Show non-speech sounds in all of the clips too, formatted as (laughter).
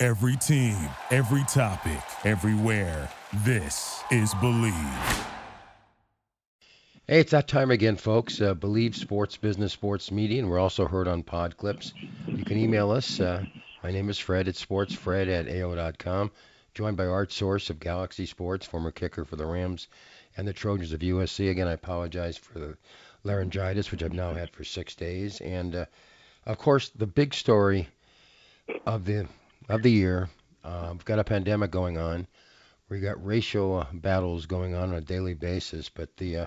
Every team, every topic, everywhere. This is Believe. Hey, it's that time again, folks. Uh, Believe Sports Business Sports Media, and we're also heard on Pod Clips. You can email us. Uh, my name is Fred. It's sportsfred at AOL.com. Joined by Art Source of Galaxy Sports, former kicker for the Rams and the Trojans of USC. Again, I apologize for the laryngitis, which I've now had for six days. And, uh, of course, the big story of the of the year. Uh, we've got a pandemic going on. We've got racial uh, battles going on on a daily basis, but the uh,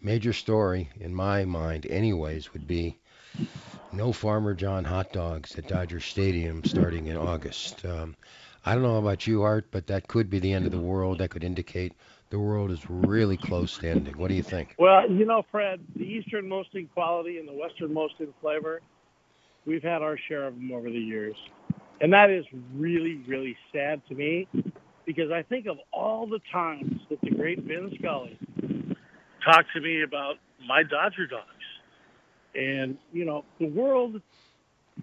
major story, in my mind, anyways, would be no Farmer John hot dogs at Dodger Stadium starting in August. Um, I don't know about you, Art, but that could be the end of the world. That could indicate the world is really close to ending. What do you think? Well, you know, Fred, the easternmost in quality and the westernmost in flavor, we've had our share of them over the years. And that is really, really sad to me because I think of all the times that the great Vin Scully talked to me about my Dodger dogs. And, you know, the world,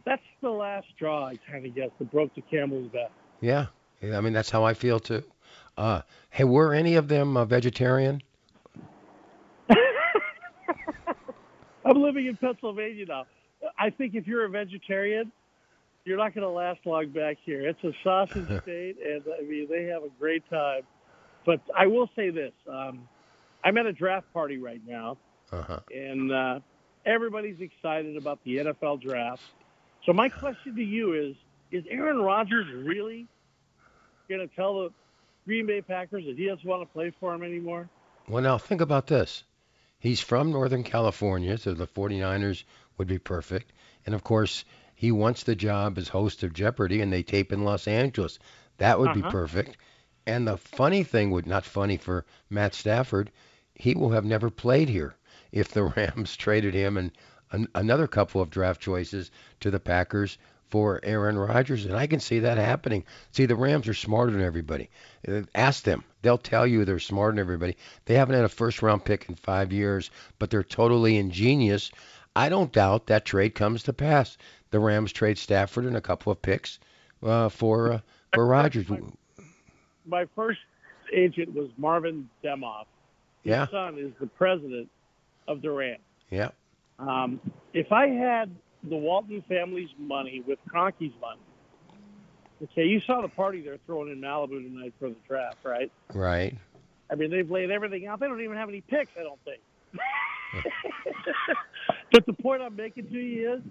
that's the last straw, I kind of guess, that broke the camel's back. Yeah. yeah I mean, that's how I feel too. Uh, hey, were any of them uh, vegetarian? (laughs) I'm living in Pennsylvania now. I think if you're a vegetarian, you're not going to last long back here. It's a sausage (laughs) state, and I mean they have a great time. But I will say this: um, I'm at a draft party right now, Uh-huh. and uh, everybody's excited about the NFL draft. So my question to you is: Is Aaron Rodgers really going to tell the Green Bay Packers that he doesn't want to play for him anymore? Well, now think about this. He's from Northern California, so the 49ers would be perfect. And of course, he wants the job as host of Jeopardy, and they tape in Los Angeles. That would be Uh-huh. perfect. And the funny thing would not funny for Matt Stafford, he will have never played here if the (laughs) Rams traded him and an, another couple of draft choices to the Packers for Aaron Rodgers, and I can see that happening. See, the Rams are smarter than everybody. Uh, Ask them; they'll tell you they're smarter than everybody. They haven't had a first-round pick in five years, but they're totally ingenious. I don't doubt that trade comes to pass. The Rams trade Stafford and a couple of picks uh, for uh, for Rodgers. My first agent was Marvin Demoff. His Yeah, son is the president of the Rams. yeah, Um, if I had the Walton family's money with Kroenke's money, okay, you saw the party they're throwing in Malibu tonight for the draft, right? right. I mean, they've laid everything out. They don't even have any picks, I don't think. (laughs) (laughs) but the point I'm making to you is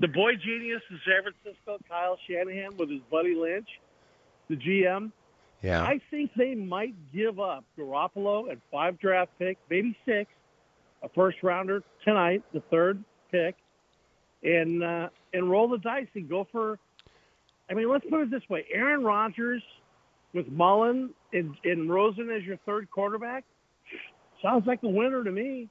the boy genius in San Francisco, Kyle Shanahan, with his buddy Lynch, the GM, Yeah, I think they might give up Garoppolo and five draft pick, maybe six, a first rounder tonight, the third pick, and uh, and roll the dice and go for. I mean, let's put it this way: Aaron Rodgers with Mullen and, and Rosen as your third quarterback sounds like a winner to me.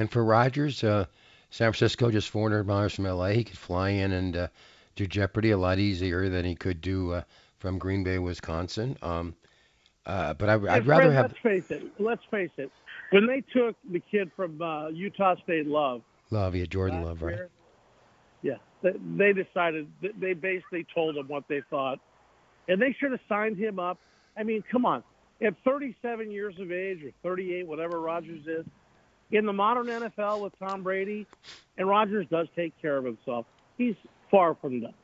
And for Rodgers, uh, San Francisco just 400 miles from LA. He could fly in and uh, do Jeopardy a lot easier than he could do uh, from Green Bay, Wisconsin. Um, uh, but I, I'd And rather have Let's face it. Let's face it. When they took the kid from uh, Utah State, Love, Love. Yeah, Jordan Love, right? year, Yeah, they, they decided they basically told him what they thought, and they should have signed him up. I mean, come on, at 37 years of age or 38, whatever Rodgers is, in the modern NFL with Tom Brady, and Rodgers does take care of himself. He's far from done.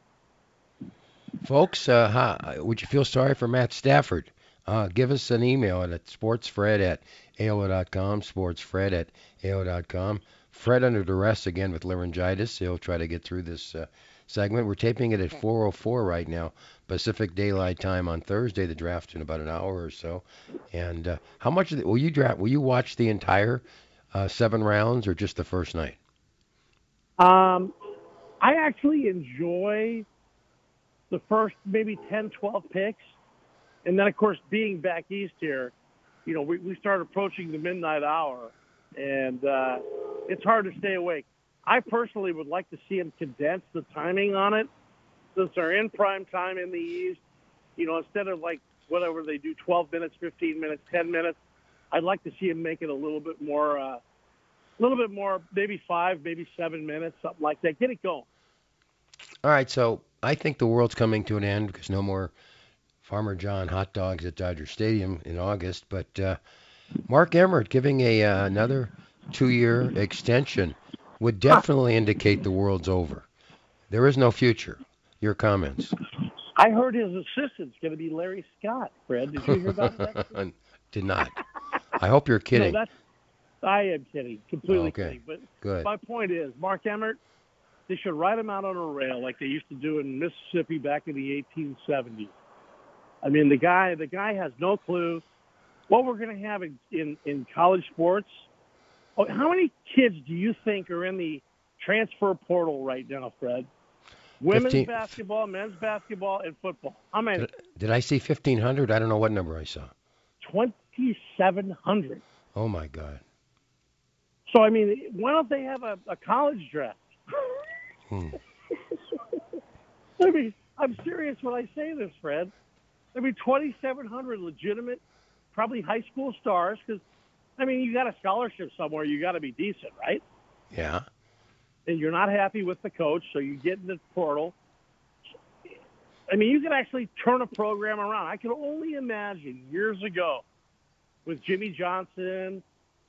Folks, uh, hi, would you feel sorry for Matt Stafford? Uh, give us an email at sportsfred at AOL.com, sportsfred at AOL.com. Fred under duress again with laryngitis. He'll try to get through this uh, segment. We're taping it at 4.04 right now, Pacific Daylight Time on Thursday. The draft in about an hour or so. And uh, how much of the, will you draft? Will you watch the entire uh, seven rounds or just the first night? Um, I actually enjoy the first maybe 10, 12 picks. And then, of course, being back east here, you know, we, we start approaching the midnight hour, and uh, it's hard to stay awake. I personally would like to see them condense the timing on it since they're in prime time in the East. You know, instead of like whatever they do, 12 minutes, 15 minutes, 10 minutes, I'd like to see them make it a little bit more, uh, a little bit more, maybe five, maybe seven minutes, something like that. Get it going. All right, so I think the world's coming to an end because no more Farmer John hot dogs at Dodger Stadium in August. But uh, Mark Emmert giving a uh, another two-year extension would definitely indicate the world's over. There is no future. Your comments? I heard his assistant's going to be Larry Scott. Fred, did you hear about that? (laughs) Did not. I hope you're kidding. No, that's. I am kidding, completely Okay. kidding. But Good. my point is, Mark Emmert, they should write him out on a rail like they used to do in Mississippi back in the 1870s. I mean, the guy, the guy has no clue what we're going to have in, in in college sports. Oh, how many kids do you think are in the transfer portal right now, Fred? Women's 15 basketball, men's basketball, and football. How many? Did, did I see 1500? I don't know what number I saw. 2,700. Oh my God. So I mean, why don't they have a, a college draft? Hmm. (laughs) I mean, I'm serious when I say this, Fred. I mean, 2,700 legitimate, probably high school stars. Because, I mean, you got a scholarship somewhere, you got to be decent, right? Yeah. And you're not happy with the coach, so you get in the portal. I mean, you can actually turn a program around. I can only imagine years ago with Jimmy Johnson,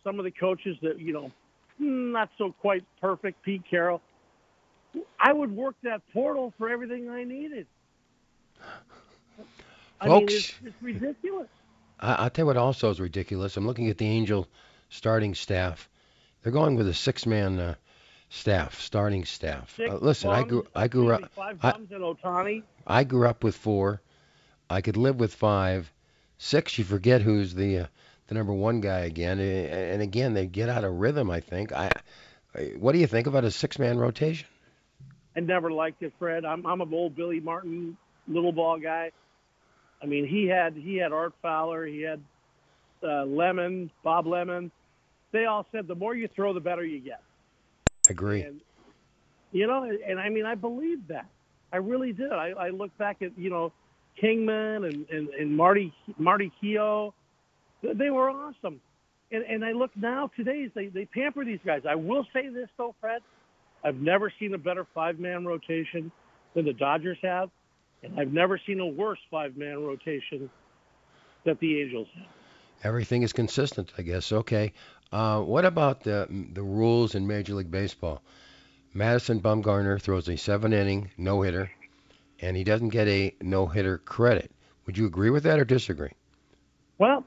some of the coaches that, you know, not so quite perfect, Pete Carroll. I would work that portal for everything I needed. I mean, Folks. it's, it's ridiculous. I, I'll tell you what also is ridiculous. I'm looking at the Angel starting staff. They're going with a six-man uh, staff, starting staff. Six Uh, listen, I grew, I grew up, Five I- bums and Ohtani. I grew up with four. I could live with five. Six, you forget who's the uh, the number one guy again, and again they get out of rhythm. I think. I, what do you think about a six-man rotation? I never liked it, Fred. I'm I'm an old Billy Martin little ball guy. I mean, he had he had Art Fowler, he had uh, Lemon, Bob Lemon. They all said the more you throw, the better you get. Agree. And you know, and I mean, I believe that. I really did. I, I look back at you know Kingman and and, and Marty Marty Keough. They were awesome. And and I look now today they they pamper these guys. I will say this though, Fred. I've never seen a better five man rotation than the Dodgers have, and I've never seen a worse five man rotation that the Angels have. Everything is consistent, I guess. Okay. Uh, what about the the rules in Major League Baseball? Madison Bumgarner throws a seven-inning no-hitter, and he doesn't get a no-hitter credit. Would you agree with that or disagree? Well,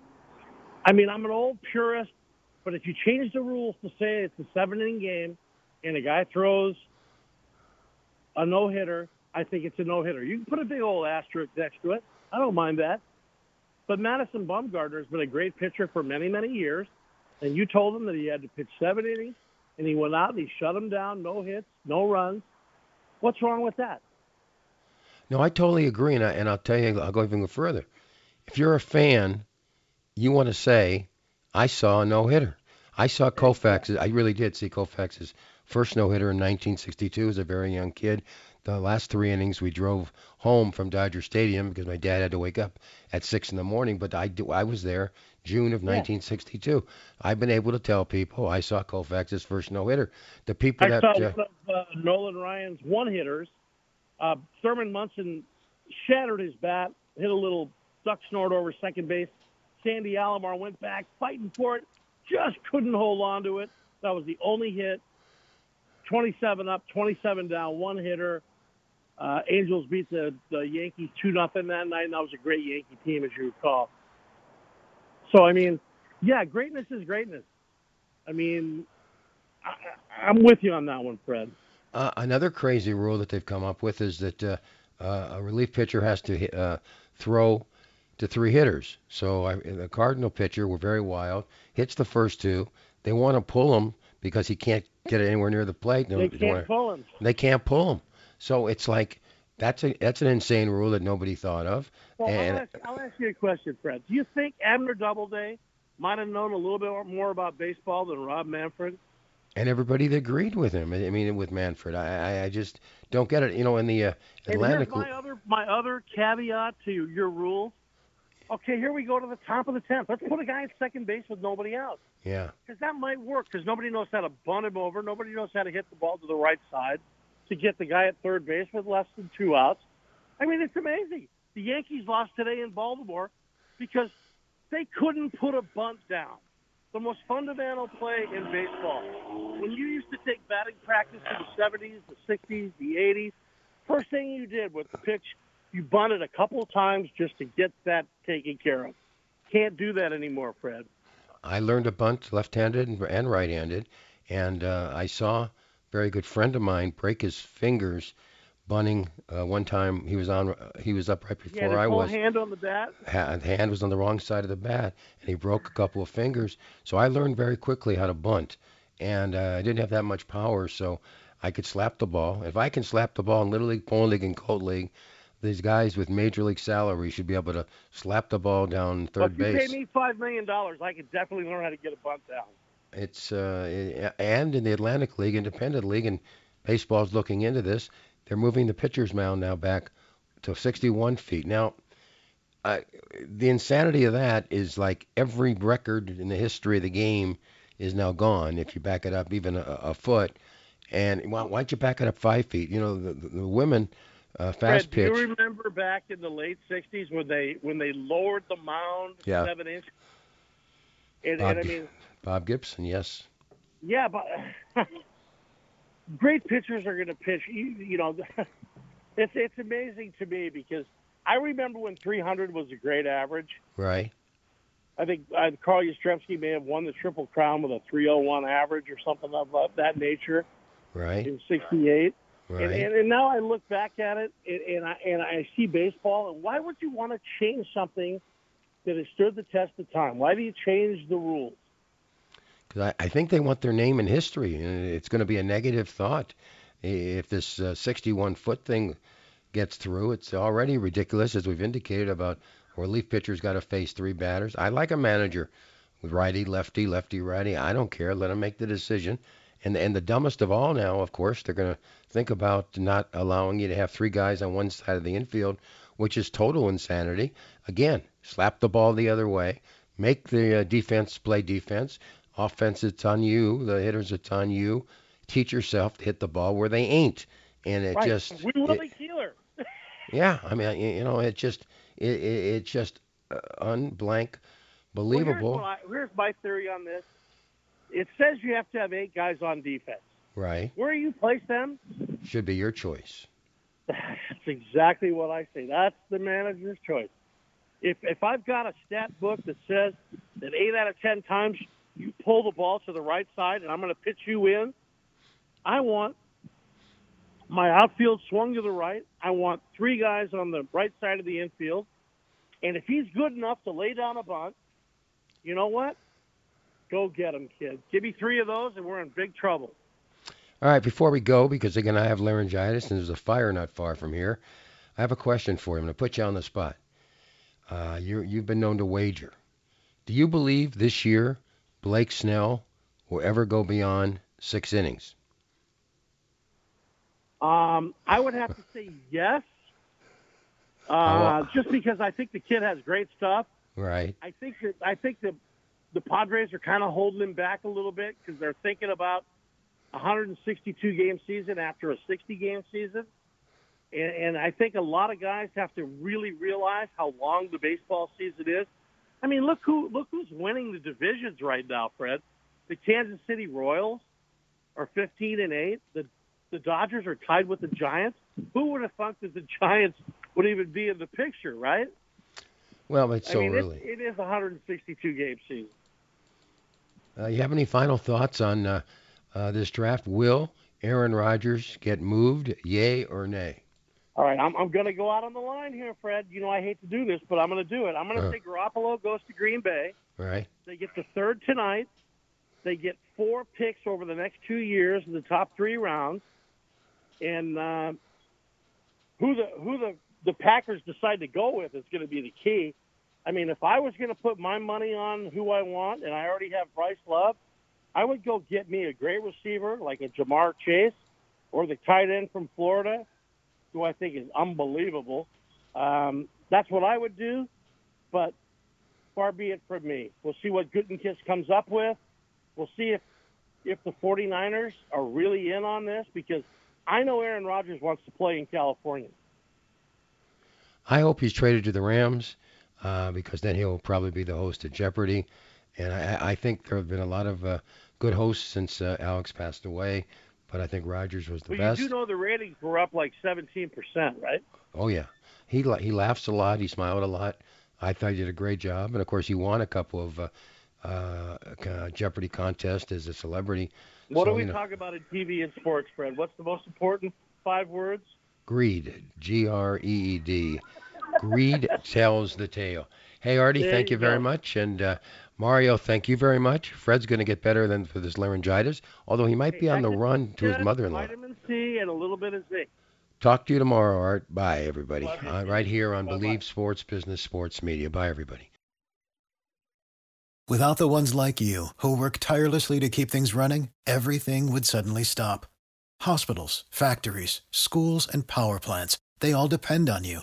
I mean, I'm an old purist, but if you change the rules to say it's a seven inning game and a guy throws a no hitter, I think it's a no hitter. You can put a big old asterisk next to it. I don't mind that. But Madison Bumgarner has been a great pitcher for many, many years. And you told him that he had to pitch seven innings, and he went out and he shut him down, no hits, no runs. What's wrong with that? No, I totally agree, and, I, and I'll tell you, I'll go even further. If you're a fan, you want to say, I saw a no-hitter. I saw Koufax. I really did see Koufax's first no-hitter in 1962 as a very young kid. The last three innings, we drove home from Dodger Stadium because my dad had to wake up at six in the morning. But I do, I was there June of 1962. I've been able to tell people I saw Koufax's first no-hitter. The people I that saw uh, uh, Nolan Ryan's one hitters. Uh, Thurman Munson shattered his bat, hit a little duck snort over second base. Sandy Alomar went back fighting for it, just couldn't hold on to it. That was the only hit. 27 up, 27 down, one hitter. Uh, Angels beat the, the Yankees 2 nothing that night, and that was a great Yankee team, as you recall. So, I mean, yeah, greatness is greatness. I mean, I, I'm with you on that one, Fred. Uh, another crazy rule that they've come up with is that uh, uh, a relief pitcher has to hit, uh, throw to three hitters. So I, the Cardinal pitcher, were very wild, hits the first two. They want to pull him because he can't get anywhere near the plate. They They can't wanna- pull him. they can't pull him. So it's like That's a that's an insane rule that nobody thought of. Well, and I'll, ask, I'll ask you a question, Fred. Do you think Abner Doubleday might have known a little bit more about baseball than Rob Manfred? and everybody that agreed with him. I mean, with Manfred, I I, I just don't get it. You know, in the uh, Atlantic. And here's my other my other caveat to your rule. Okay, here we go to the top of the tenth. Let's put a guy at second base with nobody out. Yeah. Because that might work. Because nobody knows how to bunt him over. Nobody knows how to hit the ball to the right side to get the guy at third base with less than two outs. I mean, it's amazing. The Yankees lost today in Baltimore because they couldn't put a bunt down the most fundamental play in baseball. When you used to take batting practice in the 70s, the 60s, the 80s, first thing you did with the pitch, you bunted a couple of times just to get that taken care of. Can't do that anymore, Fred. I learned to bunt left-handed and right-handed, and uh, I saw a very good friend of mine break his fingers bunting uh, one time he was on he was up right before I was hand on the bat ha- the hand was on the wrong side of the bat and he broke a couple of fingers so I learned very quickly how to bunt and uh, I didn't have that much power so I could slap the ball if I can slap the ball in little league polo league and colt league these guys with major league salary should be able to slap the ball down third well, if base. you pay me five million dollars, I could definitely learn how to get a bunt down. It's uh, and in the Atlantic League, Independent League, and baseball's looking into this. They're moving the pitcher's mound now back to 61 feet. Now, uh, the insanity of that is like every record in the history of the game is now gone if you back it up even a, a foot. And why, why don't you back it up five feet? You know, the, the, the women uh, fast Fred, pitch. Do you remember back in the late '60s when they when they lowered the mound yeah. seven inch? And, Bob, and I mean, Bob Gibson, yes. Yeah, but (laughs) great pitchers are going to pitch. You, you know, (laughs) it's it's amazing to me because I remember when 300 was a great average. Right. I think uh, Carl Yastrzemski may have won the Triple Crown with a 301 average or something of uh, that nature. Right. In '68. Right. And, and, and now I look back at it and, and I and I see baseball. And why would you want to change something that has stood the test of time? Why do you change the rules? Because I, I think they want their name in history, and it's going to be a negative thought if this uh, 61 foot thing gets through. It's already ridiculous, as we've indicated about relief pitchers got to face three batters. I like a manager with righty, lefty, lefty, righty. I don't care. Let them make the decision. And and the dumbest of all now, of course, they're going to think about not allowing you to have three guys on one side of the infield, which is total insanity. Again, slap the ball the other way, make the uh, defense play defense. Offense, it's on you. The hitters, it's on you. Teach yourself to hit the ball where they ain't. And it right. just. Wee Willie it, Keeler. (laughs) yeah, I mean, you know, it just, it, it, it just uh, unblank, believable. Well, here's, I, here's my theory on this. It says you have to have eight guys on defense. Right. Where you place them should be your choice. (laughs) That's exactly what I say. That's the manager's choice. If if I've got a stat book that says that eight out of ten times you pull the ball to the right side and I'm going to pitch you in, I want my outfield swung to the right. I want three guys on the right side of the infield. And if he's good enough to lay down a bunt, you know what? Go get them, kid. Give me three of those, and we're in big trouble. All right, before we go, because again I have laryngitis and there's a fire not far from here, I have a question for you. I'm going to put you on the spot. Uh, you you've been known to wager. Do you believe this year Blake Snell will ever go beyond six innings? Um, I would have to say (laughs) yes, uh, just because I think the kid has great stuff. Right. I think that I think that the Padres are kind of holding him back a little bit because they're thinking about a 162 game season after a 60 game season. And, and I think a lot of guys have to really realize how long the baseball season is. I mean, look who look who's winning the divisions right now, Fred. The Kansas City Royals are 15 and 8. The the Dodgers are tied with the Giants. Who would have thought that the Giants would even be in the picture, right? Well, it's so I mean, early. It, it is a 162 game season. Uh, you have any final thoughts on uh, uh, this draft? Will Aaron Rodgers get moved, yay or nay? All right, I'm, I'm going to go out on the line here, Fred. You know I hate to do this, but I'm going to do it. I'm going to Uh. say Garoppolo goes to Green Bay. Right. They get the third tonight. They get four picks over the next two years in the top three rounds. And uh, who the who the the Packers decide to go with is going to be the key. I mean, if I was going to put my money on who I want, and I already have Bryce Love, I would go get me a great receiver like a Ja'Marr Chase or the tight end from Florida, who I think is unbelievable. Um, that's what I would do, but far be it from me. We'll see what Gutekunst comes up with. We'll see if if the 49ers are really in on this because I know Aaron Rodgers wants to play in California. I hope he's traded to the Rams uh, because then he'll probably be the host of Jeopardy. And I, I think there have been a lot of uh, good hosts since uh, Alex passed away, but I think Rodgers was the well, best. you do know the ratings were up like 17%, right? Oh yeah, he he laughs a lot, he smiled a lot. I thought he did a great job, and of course he won a couple of uh, uh, Jeopardy contests as a celebrity. What so, do we you know, talk about in TV and sports, Fred? What's the most important five words? Greed, G R E E D. Greed (laughs) tells the tale. Hey, Artie, There thank you you very much. And uh, Mario, thank you very much. Fred's going to get better than for this laryngitis, although he might be on the run to his mother-in-law. Vitamin C and a little bit of zinc. Talk to you tomorrow, Art. Bye, everybody. Uh, right here on Bye-bye. Believe Sports Business Sports Media. Bye, everybody. Without the ones like you, who work tirelessly to keep things running, everything would suddenly stop. Hospitals, factories, schools, and power plants, they all depend on you.